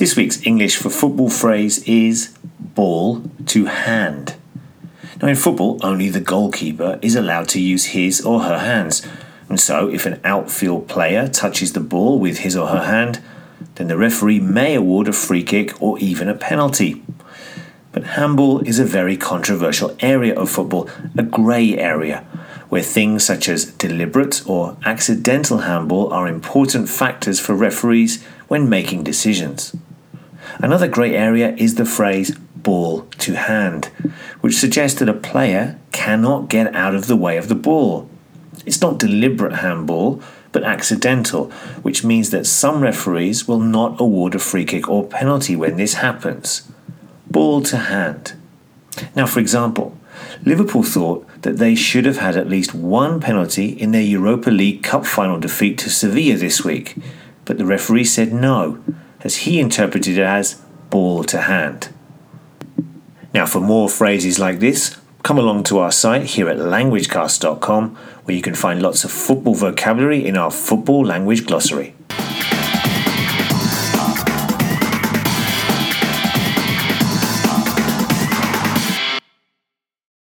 This week's English for football phrase is ball to hand. Now, in football, only the goalkeeper is allowed to use his or her hands. And so, if an outfield player touches the ball with his or her hand, then the referee may award a free kick or even a penalty. But handball is a very controversial area of football, a grey area, where things such as deliberate or accidental handball are important factors for referees when making decisions. Another great area is the phrase ball to hand, which suggests that a player cannot get out of the way of the ball. It's not deliberate handball, but accidental, which means that some referees will not award a free kick or penalty when this happens. Ball to hand. Now, for example, Liverpool thought that they should have had at least one penalty in their Europa League Cup final defeat to Sevilla this week, but the referee said no, as he interpreted it as ball to hand. Now, for more phrases like this, come along to our site here at languagecaster.com where you can find lots of football vocabulary in our football language glossary.